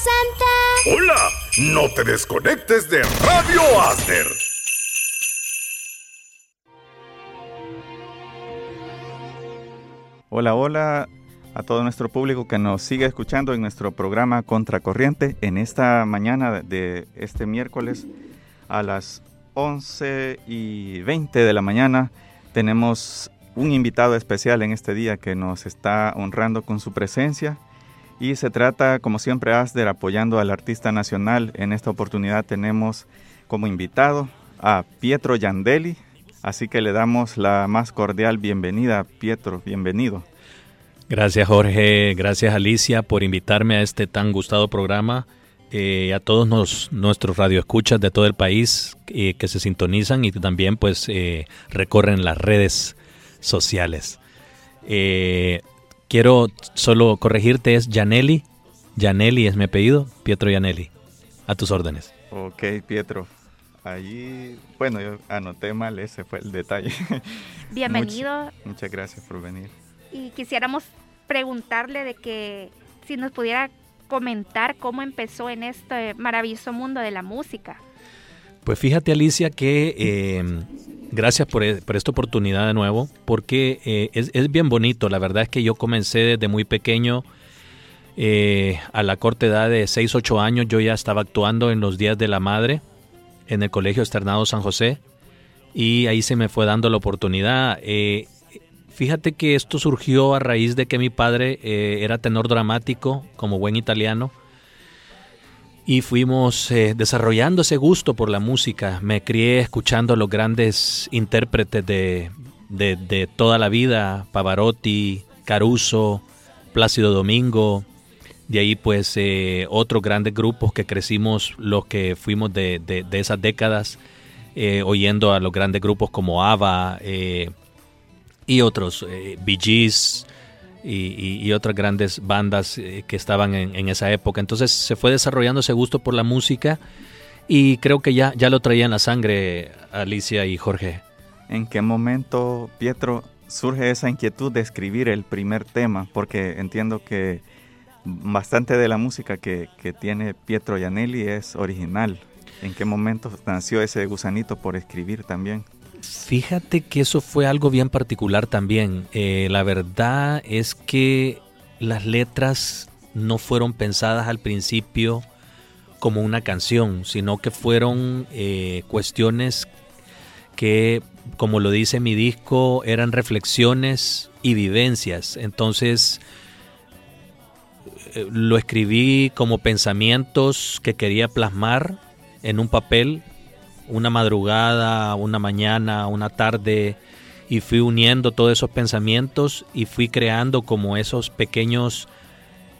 Santa. Hola, no te desconectes de Radio Asner. Hola, hola a todo nuestro público que nos sigue escuchando en nuestro programa Contracorriente en esta mañana de este miércoles a las 11 y 20 de la mañana. Tenemos un invitado especial en este día que nos está honrando con su presencia y se trata, como siempre, Asder apoyando al artista nacional. En esta oportunidad tenemos como invitado a Pietro Yandelli, así que le damos la más cordial bienvenida. Pietro, bienvenido. Gracias Jorge, gracias Alicia por invitarme a este tan gustado programa. Eh, a todos nos, nuestros radioescuchas de todo el país eh, que se sintonizan y también pues eh, recorren las redes sociales. Quiero solo corregirte, es Janelli. Janelli es mi apellido, Pietro Janelli. A tus órdenes. Ok, Pietro. Allí, bueno, yo anoté mal, ese fue el detalle. Bienvenido. muchas gracias por venir y quisiéramos preguntarle de que si nos pudiera comentar cómo empezó en este maravilloso mundo de la música. Pues fíjate Alicia que em, gracias por, e, por, esta oportunidad de nuevo, porque eh, es, es, bien bonito, la verdad es que yo comencé desde muy pequeño, eh, a la corta edad de 6, 8 años, yo ya estaba actuando en los Días de la Madre en el Colegio Externado San José y ahí se me fue dando la oportunidad. Eh, Fíjate que esto surgió a raíz de que mi padre eh, era tenor dramático como buen italiano y fuimos eh, desarrollando ese gusto por la música. Me crié escuchando a los grandes intérpretes de, de, toda la vida, Pavarotti, Caruso, Plácido Domingo, de ahí pues eh, otros grandes grupos que crecimos los que fuimos de, de esas décadas, oyendo a los grandes grupos como ABBA, y otros, eh, Bee Gees y, otras grandes bandas eh, que estaban en, esa época. Entonces se fue desarrollando ese gusto por la música y creo que ya, ya lo traía en la sangre Alicia y Jorge. ¿En qué momento, Pietro, surge esa inquietud de escribir el primer tema? Porque entiendo que bastante de la música que, que tiene Pietro Yanelli es original. ¿En qué momento nació ese gusanito por escribir también? Fíjate que eso fue algo bien particular también. Eh, la verdad es que las letras no fueron pensadas al principio como una canción, sino que fueron eh, cuestiones que, como lo dice mi disco, eran reflexiones y vivencias. Entonces, eh, lo escribí como pensamientos que quería plasmar en un papel una madrugada, una mañana, una tarde, y fui uniendo todos esos pensamientos y fui creando como esos pequeños,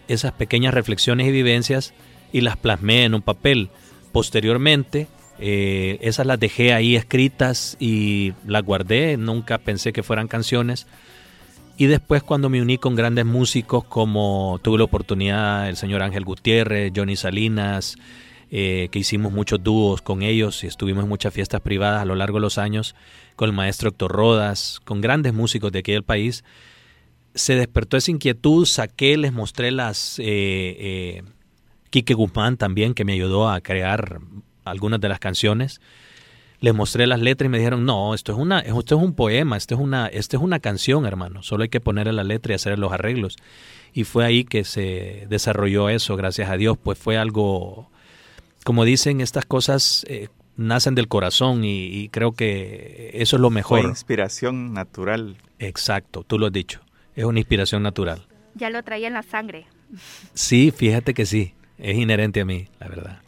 esas pequeñas reflexiones y vivencias y las plasmé en un papel. Posteriormente, eh, esas las dejé ahí escritas y las guardé, nunca pensé que fueran canciones. Y después cuando me uní con grandes músicos como tuve la oportunidad el señor Ángel Gutiérrez, Johnny Salinas, eh, que hicimos muchos dúos con ellos y estuvimos en muchas fiestas privadas a lo largo de los años con el maestro Héctor Rodas, con grandes músicos de aquí del país. Se despertó esa inquietud, saqué, les mostré las... Eh, eh, Quique Guzmán también, que me ayudó a crear algunas de las canciones. Les mostré las letras y me dijeron, no, esto es, una, esto es un poema, esto es una, esto es una canción, hermano. Solo hay que ponerle la letra y hacer los arreglos. Y fue ahí que se desarrolló eso, gracias a Dios. Pues fue algo como dicen, estas cosas eh, nacen del corazón y, creo que eso es lo mejor. Fue inspiración natural. Exacto, tú lo has dicho. Es una inspiración natural. Ya lo traía en la sangre. Sí, fíjate que sí. Es inherente a mí, la verdad.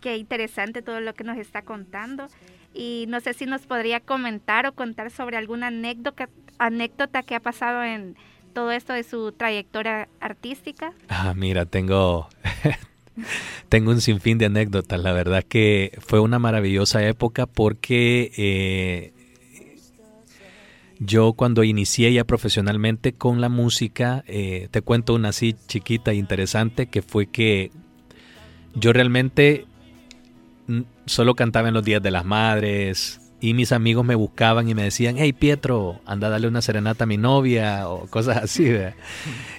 Qué interesante todo lo que nos está contando. Y no sé si nos podría comentar o contar sobre alguna anécdota, anécdota que ha pasado en todo esto de su trayectoria artística. Ah, mira, tengo, tengo un sinfín de anécdotas. La verdad que fue una maravillosa época porque eh, yo cuando inicié ya profesionalmente con la música, eh, te cuento una así chiquita e interesante que fue que yo realmente solo cantaba en los días de las madres, y mis amigos me buscaban y me decían, hey Pietro, anda a darle una serenata a mi novia o cosas así.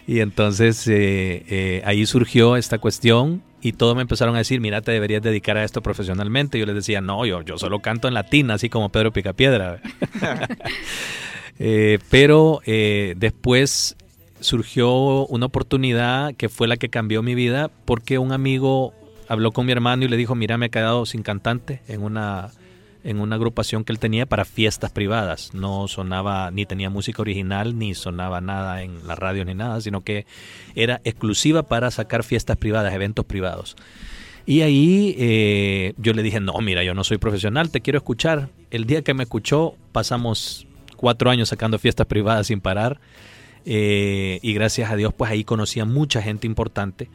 Y entonces eh, eh, ahí surgió esta cuestión y todos me empezaron a decir, mira, te deberías dedicar a esto profesionalmente. Yo les decía, no, yo, yo solo canto en latín, así como Pedro Picapiedra. eh, pero eh, después surgió una oportunidad que fue la que cambió mi vida porque un amigo habló con mi hermano y le dijo, mira, me he quedado sin cantante en una en una agrupación que él tenía para fiestas privadas. No sonaba, ni tenía música original, ni sonaba nada en la radio ni nada, sino que era exclusiva para sacar fiestas privadas, eventos privados. Y ahí eh, yo le dije, no, mira, yo no soy profesional, te quiero escuchar. El día que me escuchó, pasamos cuatro años sacando fiestas privadas sin parar. Eh, y gracias a Dios, pues ahí conocí a mucha gente importante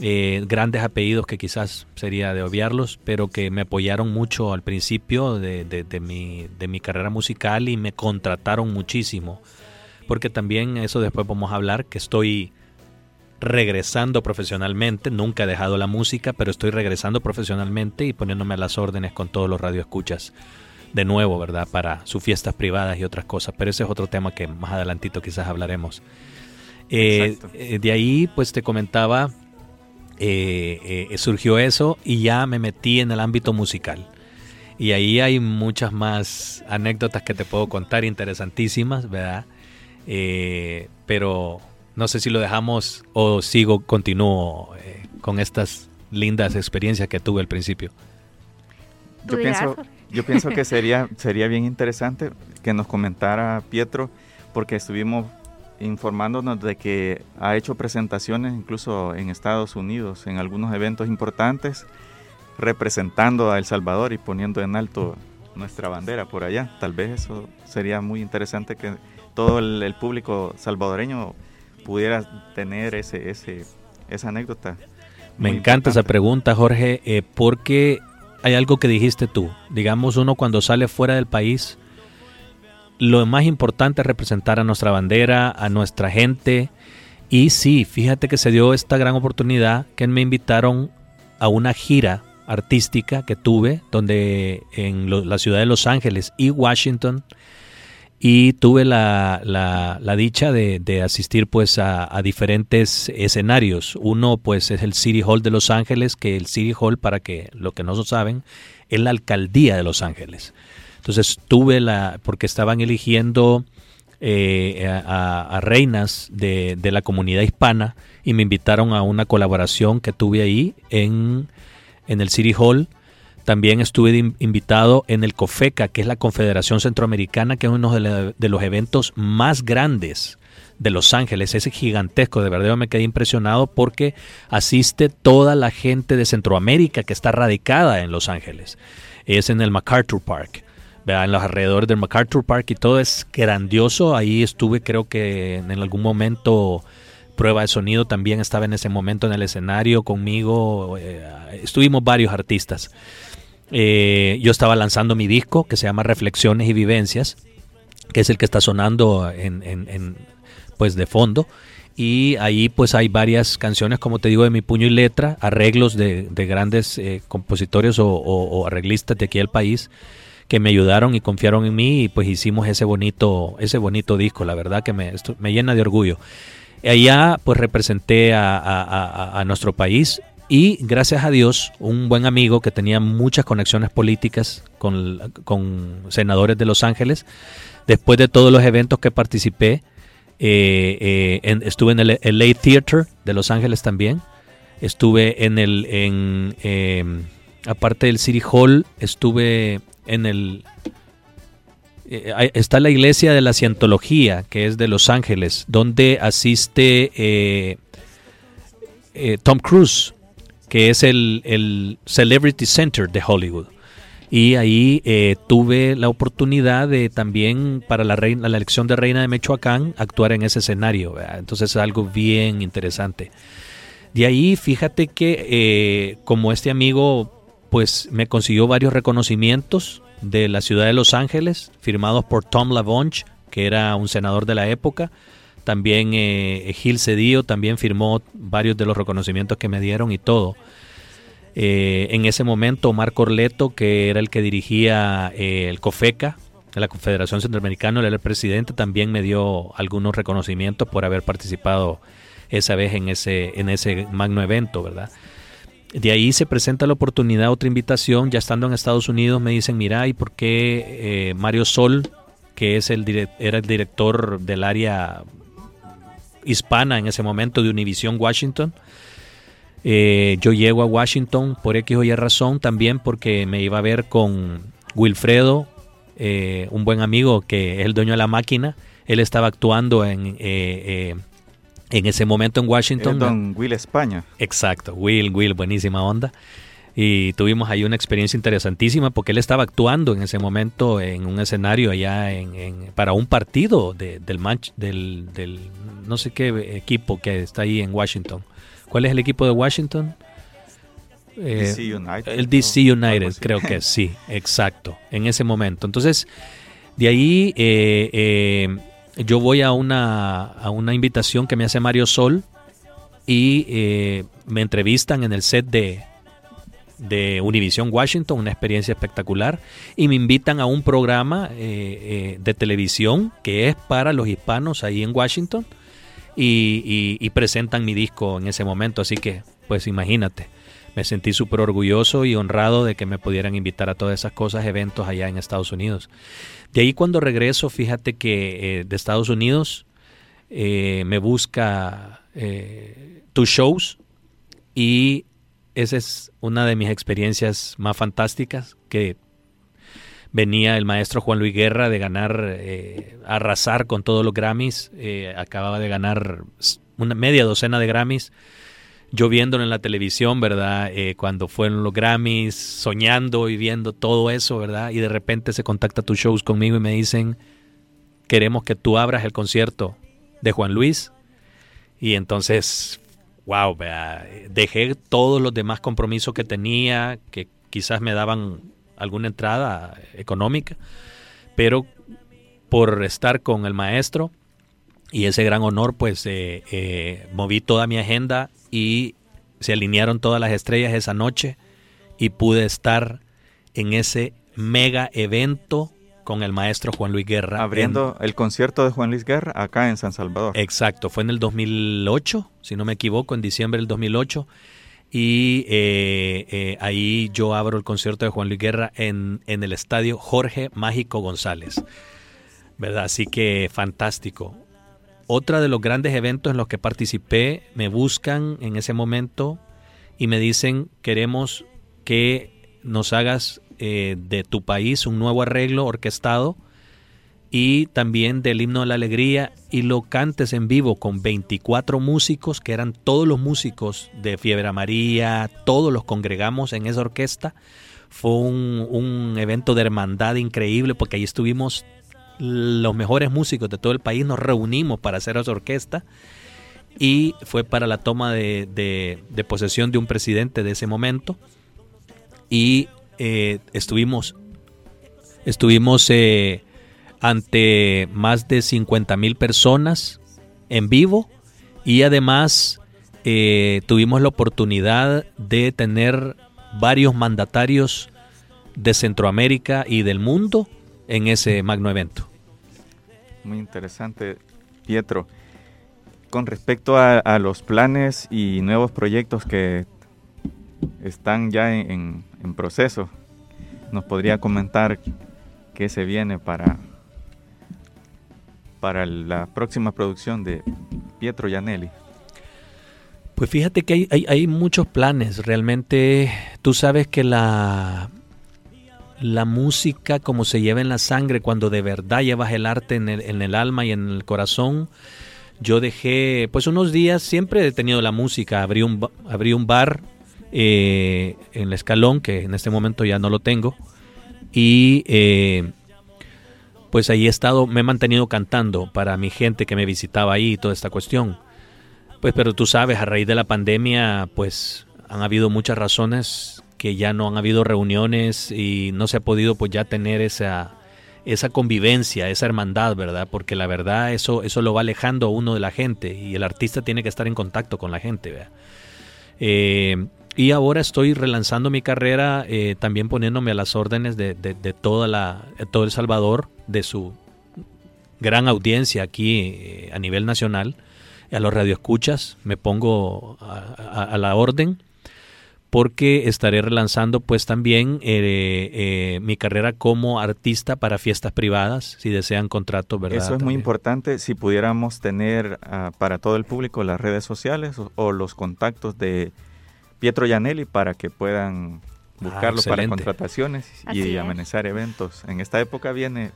eh, grandes apellidos que quizás sería de obviarlos, pero que me apoyaron mucho al principio de, de, mi, de mi carrera musical y me contrataron muchísimo. Porque también eso después vamos a hablar, que estoy regresando profesionalmente, nunca he dejado la música, pero estoy regresando profesionalmente y poniéndome a las órdenes con todos los radioescuchas de nuevo, ¿verdad? Para sus fiestas privadas y otras cosas, pero ese es otro tema que más adelantito quizás hablaremos. Eh, eh, de ahí, pues te comentaba eh, eh, surgió eso y ya me metí en el ámbito musical. Y ahí hay muchas más anécdotas que te puedo contar, interesantísimas, ¿verdad? Eh, pero no sé si lo dejamos o sigo, continúo con estas lindas experiencias que tuve al principio. Yo pienso, yo pienso que sería, sería bien interesante que nos comentara Pietro, porque estuvimos informándonos de que ha hecho presentaciones incluso en Estados Unidos, en algunos eventos importantes, representando a El Salvador y poniendo en alto nuestra bandera por allá. Tal vez eso sería muy interesante que todo el, público salvadoreño pudiera tener ese, ese, esa anécdota. Me encanta esa pregunta, Jorge, eh, porque hay algo que dijiste tú. Digamos, uno cuando sale fuera del país, lo más importante es representar a nuestra bandera, a nuestra gente. Y sí, fíjate que se dio esta gran oportunidad que me invitaron a una gira artística que tuve, donde en la ciudad de Los Ángeles y Washington, y tuve la, la, dicha de, asistir pues a, a, diferentes escenarios. Uno pues es el City Hall de Los Ángeles, que el City Hall, para que lo que no lo saben, es la alcaldía de Los Ángeles. Entonces tuve la, porque estaban eligiendo eh, a, reinas de, la comunidad hispana y me invitaron a una colaboración que tuve ahí en, en el City Hall. También estuve invitado en el COFECA, que es la Confederación Centroamericana, que es uno de, los eventos más grandes de Los Ángeles. Es gigantesco, de verdad me quedé impresionado porque asiste toda la gente de Centroamérica que está radicada en Los Ángeles. Es en el MacArthur Park en los alrededores del MacArthur Park y todo es grandioso. Ahí estuve, creo que en algún momento prueba de sonido también estaba en ese momento en el escenario conmigo. Eh, estuvimos varios artistas. Eh, yo estaba lanzando mi disco que se llama Reflexiones y Vivencias, que es el que está sonando en, pues de fondo. Y ahí pues hay varias canciones, como te digo, de mi puño y letra, arreglos de, grandes eh, compositores o, o, arreglistas de aquí del país que me ayudaron y confiaron en mí y pues hicimos ese bonito, ese bonito disco, la verdad que me, me llena de orgullo. Allá pues representé a, nuestro país y gracias a Dios un buen amigo que tenía muchas conexiones políticas con, con senadores de Los Ángeles, después de todos los eventos que participé, eh, eh, estuve en el LA Theater de Los Ángeles también, estuve en el, en, em, aparte del City Hall, estuve en el eh, está la iglesia de la cientología que es de Los Ángeles donde asiste eh, eh, Tom Cruise que es el, Celebrity Center de Hollywood. Y ahí tuve la oportunidad de también para la, reina, la elección de reina de Michoacán actuar en ese escenario entonces es algo bien interesante. De ahí fíjate que como este amigo pues me consiguió varios reconocimientos de la ciudad de Los Ángeles, firmados por Tom LaVonge, que era un senador de la época. También eh, Gil Cedillo también firmó varios de los reconocimientos que me dieron y todo. Eh, en ese momento, Omar Corleto, que era el que dirigía eh, el COFECA, la Confederación Centroamericana, era el presidente, también me dio algunos reconocimientos por haber participado esa vez en ese, en ese magno evento, ¿verdad? De ahí se presenta la oportunidad, otra invitación, ya estando en Estados Unidos, me dicen, mira, ¿y por qué eh, Mario Sol, que es el era el director del área hispana en ese momento de Univision Washington, eh, yo llego a Washington por X o Y razón, también porque me iba a ver con Wilfredo, eh, un buen amigo que es el dueño de la máquina. Él estaba actuando en, en ese momento en Washington. don Will España. Exacto, Will, Will, buenísima onda. Y tuvimos ahí una experiencia interesantísima porque él estaba actuando en ese momento en un escenario allá en, para un partido del, match, del, del no sé qué equipo que está ahí en Washington. ¿Cuál es el equipo de Washington? DC eh, United, el DC United, creo que sí, exacto, en ese momento. Entonces, de ahí eh, eh, yo voy a una, a una invitación que me hace Mario Sol y me entrevistan en el set de, de Univision Washington, una experiencia espectacular, y me invitan a un programa de televisión que es para los hispanos ahí en Washington y, presentan mi disco en ese momento. Así que, pues imagínate, me sentí súper orgulloso y honrado de que me pudieran invitar a todas esas cosas, eventos allá en Estados Unidos. De ahí cuando regreso, fíjate que eh, de Estados Unidos eh, me busca eh, tus shows y esa es una de mis experiencias más fantásticas que venía el maestro Juan Luis Guerra de ganar, eh, arrasar con todos los Grammys, acababa de ganar una media docena de Grammys, yo viéndolo en la televisión, ¿verdad? Eh, cuando fueron los Grammys, soñando y viendo todo eso, ¿verdad? Y de repente se contacta tus shows conmigo y me dicen, queremos que tú abras el concierto de Juan Luis. Y entonces, wow, dejé todos los demás compromisos que tenía, que quizás me daban alguna entrada económica, pero por estar con el maestro y ese gran honor, pues eh, eh, moví toda mi agenda y se alinearon todas las estrellas esa noche y pude estar en ese mega evento con el maestro Juan Luis Guerra. Abriendo el concierto de Juan Luis Guerra acá en San Salvador. Exacto, fue en el 2008, si no me equivoco, en diciembre del 2008 y eh, eh, ahí yo abro el concierto de Juan Luis Guerra en, en, el estadio Jorge Mágico González. ¿Verdad? Así que fantástico. Otra de los grandes eventos en los que participé, me buscan en ese momento y me dicen, queremos que nos hagas eh, de tu país un nuevo arreglo orquestado y también del himno de la alegría y lo cantes en vivo con 24 músicos que eran todos los músicos de Fiebre María, todos los congregamos en esa orquesta. Fue un, evento de hermandad increíble porque ahí estuvimos los mejores músicos de todo el país, nos reunimos para hacer esa orquesta y fue para la toma de, posesión de un presidente de ese momento. Y eh, estuvimos estuvimos eh, ante más de 50 mil personas en vivo y además eh, tuvimos la oportunidad de tener varios mandatarios de Centroamérica y del mundo en ese magno evento. Muy interesante, Pietro. Con respecto a, los planes y nuevos proyectos que están ya en proceso, ¿nos podría comentar qué se viene para para la próxima producción de Pietro Yanelli? Pues fíjate que hay, muchos planes. Realmente tú sabes que la, la música como se lleva en la sangre, cuando de verdad llevas el arte en el, alma y en el corazón, yo dejé, pues unos días, siempre he tenido la música, abrí un, abrí un bar eh, en el escalón, que en este momento ya no lo tengo, y eh, pues ahí he estado, me he mantenido cantando para mi gente que me visitaba ahí y toda esta cuestión. Pues pero tú sabes, a raíz de la pandemia, pues han habido muchas razones que ya no han habido reuniones y no se ha podido pues ya tener esa, esa convivencia, esa hermandad, ¿verdad? Porque la verdad eso, eso lo va alejando a uno de la gente y el artista tiene que estar en contacto con la gente, ¿verdad? Eh, y ahora estoy relanzando mi carrera, eh, también poniéndome a las órdenes de, toda la, todo El Salvador, de su gran audiencia aquí eh, a nivel nacional, a los radioescuchas, me pongo a, la orden porque estaré relanzando pues también eh, mi carrera como artista para fiestas privadas, si desean contrato, ¿verdad? Eso es muy importante, si pudiéramos tener ah, para todo el público las redes sociales o los contactos de Pietro Yanelli para que puedan buscarlo ah, para contrataciones y amenizar eventos. En esta época viene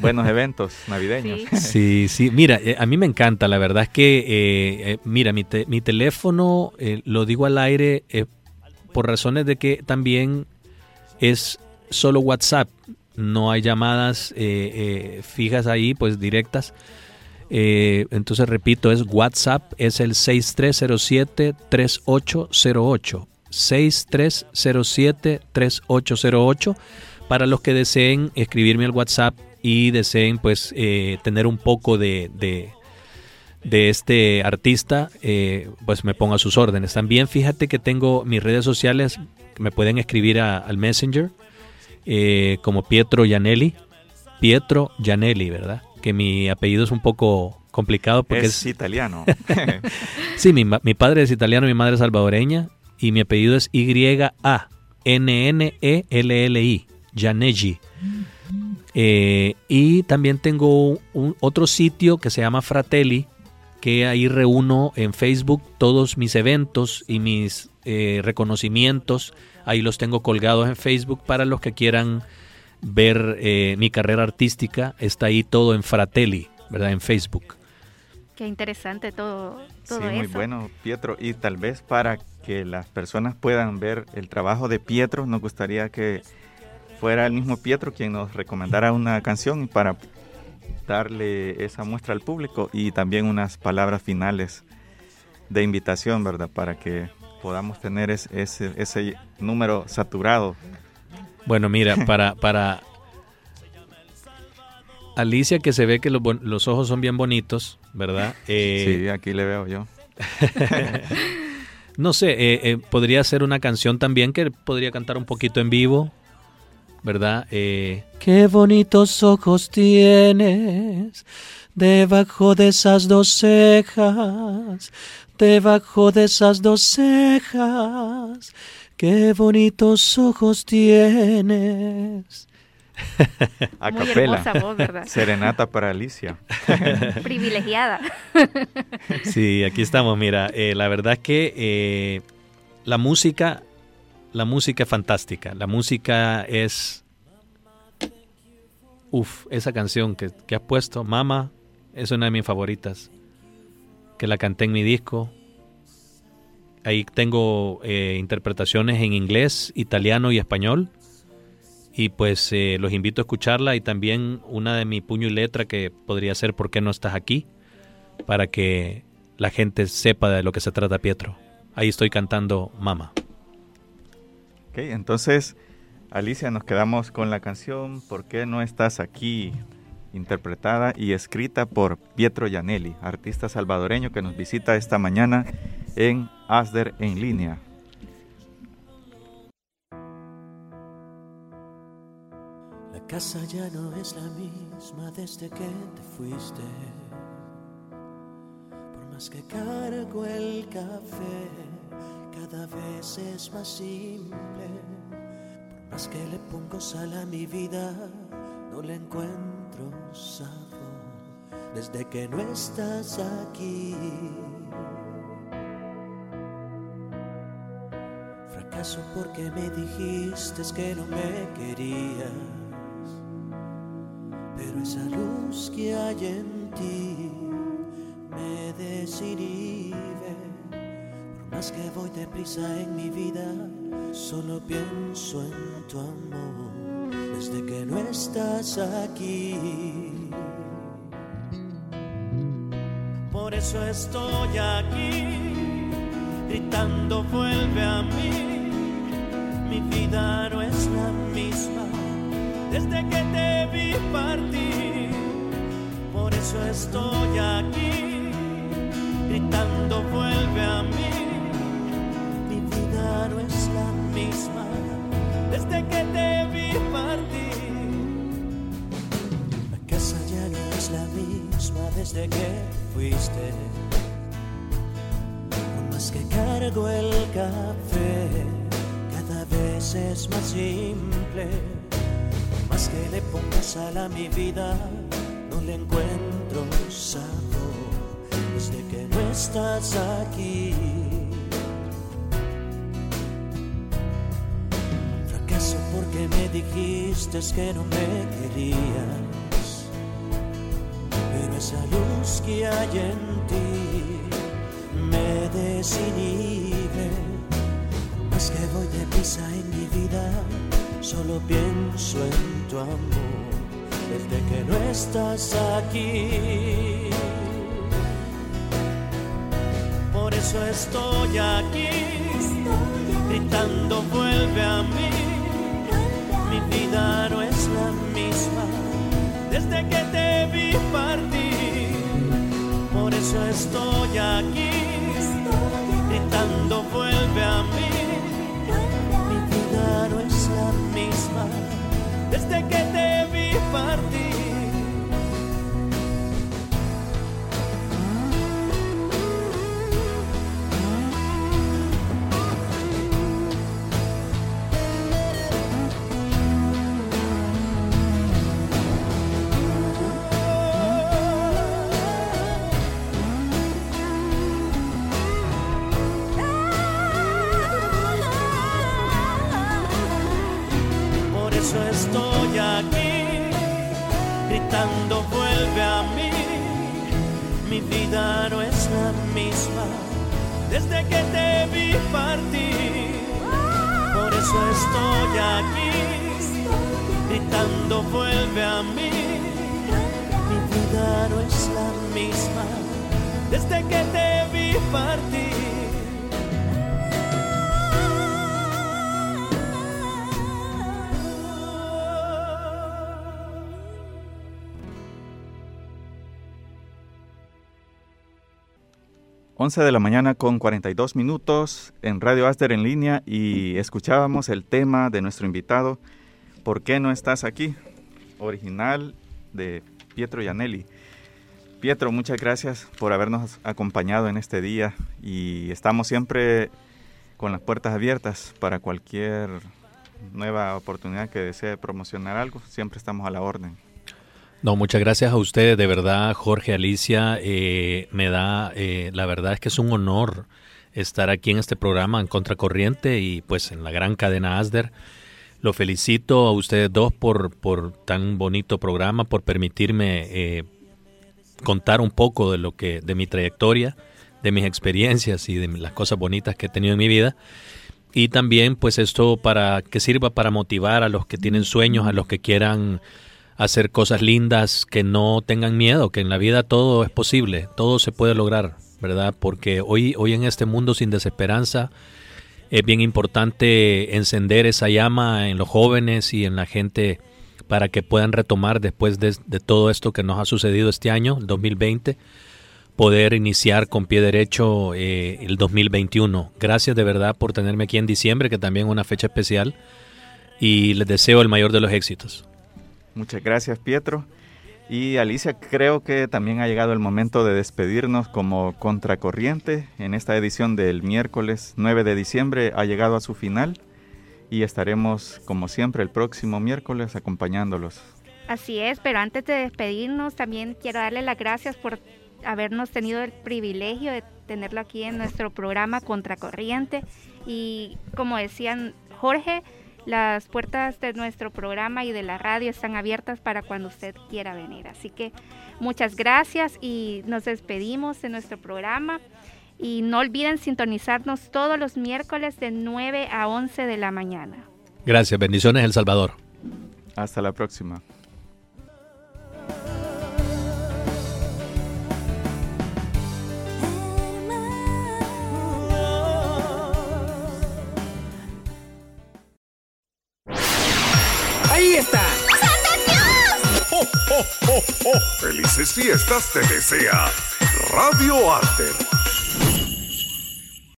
buenos eventos navideños. Sí, sí, mira, eh, a mí me encanta, la verdad es que, eh, eh, mira, mi, mi teléfono, lo digo al aire por razones de que también es solo WhatsApp, no hay llamadas fijas ahí, pues directas. Eh, entonces repito, es WhatsApp, es el 6307-3808. 6307-3808 para los que deseen escribirme al WhatsApp y deseen pues eh, tener un poco de, de, este artista, eh, pues me ponga sus órdenes. También fíjate que tengo mis redes sociales, me pueden escribir al Messenger como Pietro Yanelli, Pietro Yanelli, ¿verdad? que mi apellido es un poco complicado porque es, italiano. sí, mi, mi, padre es italiano, mi madre es salvadoreña y mi apellido es Y-A-N-N-E-L-L-I, Janelli. Eh, y también tengo un, otro sitio que se llama Fratelli, que ahí reúno en Facebook todos mis eventos y mis eh, reconocimientos. Ahí los tengo colgados en Facebook para los que quieran ver eh, mi carrera artística, está ahí todo en Fratelli, ¿verdad? En Facebook. Qué interesante todo, todo sí, muy bueno, Pietro. Y tal vez para que las personas puedan ver el trabajo de Pietro, nos gustaría que fuera el mismo Pietro quien nos recomendara una canción para darle esa muestra al público y también unas palabras finales de invitación, ¿verdad? Para que podamos tener ese, ese número saturado bueno, mira, para, para Alicia, que se ve que los, ojos son bien bonitos, ¿verdad? Eh, sí, aquí le veo yo. no sé, eh, eh, podría ser una canción también que podría cantar un poquito en vivo, ¿verdad? Qué bonitos ojos tienes debajo de esas dos cejas, debajo de esas dos cejas Qué bonitos ojos tienes. A capela. Serenata para Alicia. Privilegiada. sí, aquí estamos. Mira, eh, la verdad es que eh, la música, la música es fantástica. La música es, uf, esa canción que, que has puesto, Mama, es una de mis favoritas. Que la canté en mi disco. Ahí tengo eh, interpretaciones en inglés, italiano y español. Y pues eh, los invito a escucharla y también una de mi puño y letra que podría ser ¿Por qué no estás aquí? Para que la gente sepa de lo que se trata Pietro. Ahí estoy cantando Mama. Ok, entonces Alicia nos quedamos con la canción ¿Por qué no estás aquí? interpretada y escrita por Pietro Yanelli, artista salvadoreño que nos visita esta mañana en ASDER en línea. La casa ya no es la misma desde que te fuiste. Por más que cargo el café, cada vez es más simple. Por más que le pongo sal a mi vida, no le encuentro sabor desde que no estás aquí. ¿Acaso porque me dijiste que no me querías? Pero esa luz que hay en ti Más que voy deprisa en mi vida, solo pienso en tu amor desde que no estás aquí. Por eso estoy aquí, gritando vuelve a mí mi vida no es la misma desde que te vi partir. Por eso estoy aquí, gritando vuelve a mí. desde que te vi partir. La casa ya no es la misma desde que fuiste. Con más que cargo el café, cada vez es más simple. Por más que le pongo sal a mi vida, no le encuentro sabor desde que no estás aquí. Me dijiste que no me querías, pero esa luz que hay en ti me desinhibe. Más que voy de deprisa en mi vida, solo pienso en tu amor desde que no estás aquí. Por eso estoy aquí, gritando vuelve a mí. Vida no es la misma desde que te vi partir. Por eso estoy aquí, gritando vuelve a mí. Mi vida no es la misma desde que te vi partir. A mí. Mi vida no es la misma desde que te vi partir. Por eso estoy aquí, gritando vuelve a mí. Mi vida no es la misma desde que te vi partir. Once de la mañana con 42 minutos en Radio Aster en línea y escuchábamos el tema de nuestro invitado, ¿Por qué no estás aquí? Original de Pietro Yanelli. Pietro, muchas gracias por habernos acompañado en este día y estamos siempre con las puertas abiertas para cualquier nueva oportunidad que desee promocionar algo. Siempre estamos a la orden. No, muchas gracias a ustedes, de verdad, Jorge, Alicia, eh, me da, eh, la verdad es que es un honor estar aquí en este programa en Contracorriente y pues en la gran cadena ASDER. Lo felicito a ustedes dos por, por tan bonito programa, por permitirme eh, contar un poco de lo que, de mi trayectoria, de mis experiencias y de las cosas bonitas que he tenido en mi vida. Y también pues esto para que sirva para motivar a los que tienen sueños, a los que quieran hacer cosas lindas, que no tengan miedo, que en la vida todo es posible, todo se puede lograr, ¿verdad? Porque hoy, hoy en este mundo sin desesperanza es bien importante encender esa llama en los jóvenes y en la gente para que puedan retomar después de, todo esto que nos ha sucedido este año, el 2020, poder iniciar con pie derecho eh, el 2021. Gracias de verdad por tenerme aquí en diciembre, que también es una fecha especial, y les deseo el mayor de los éxitos. Muchas gracias, Pietro. Y Alicia, creo que también ha llegado el momento de despedirnos como contracorriente. En esta edición del miércoles 9 de diciembre ha llegado a su final y estaremos, como siempre, el próximo miércoles acompañándolos. Así es, pero antes de despedirnos también quiero darle las gracias por habernos tenido el privilegio de tenerlo aquí en nuestro programa Contracorriente. Y como decían Jorge, las puertas de nuestro programa y de la radio están abiertas para cuando usted quiera venir. Así que muchas gracias y nos despedimos de nuestro programa. Y no olviden sintonizarnos todos los miércoles de 9 a 11 de la mañana. Gracias, bendiciones El Salvador. Hasta la próxima. ¡Felices fiestas te desea Radio Aster!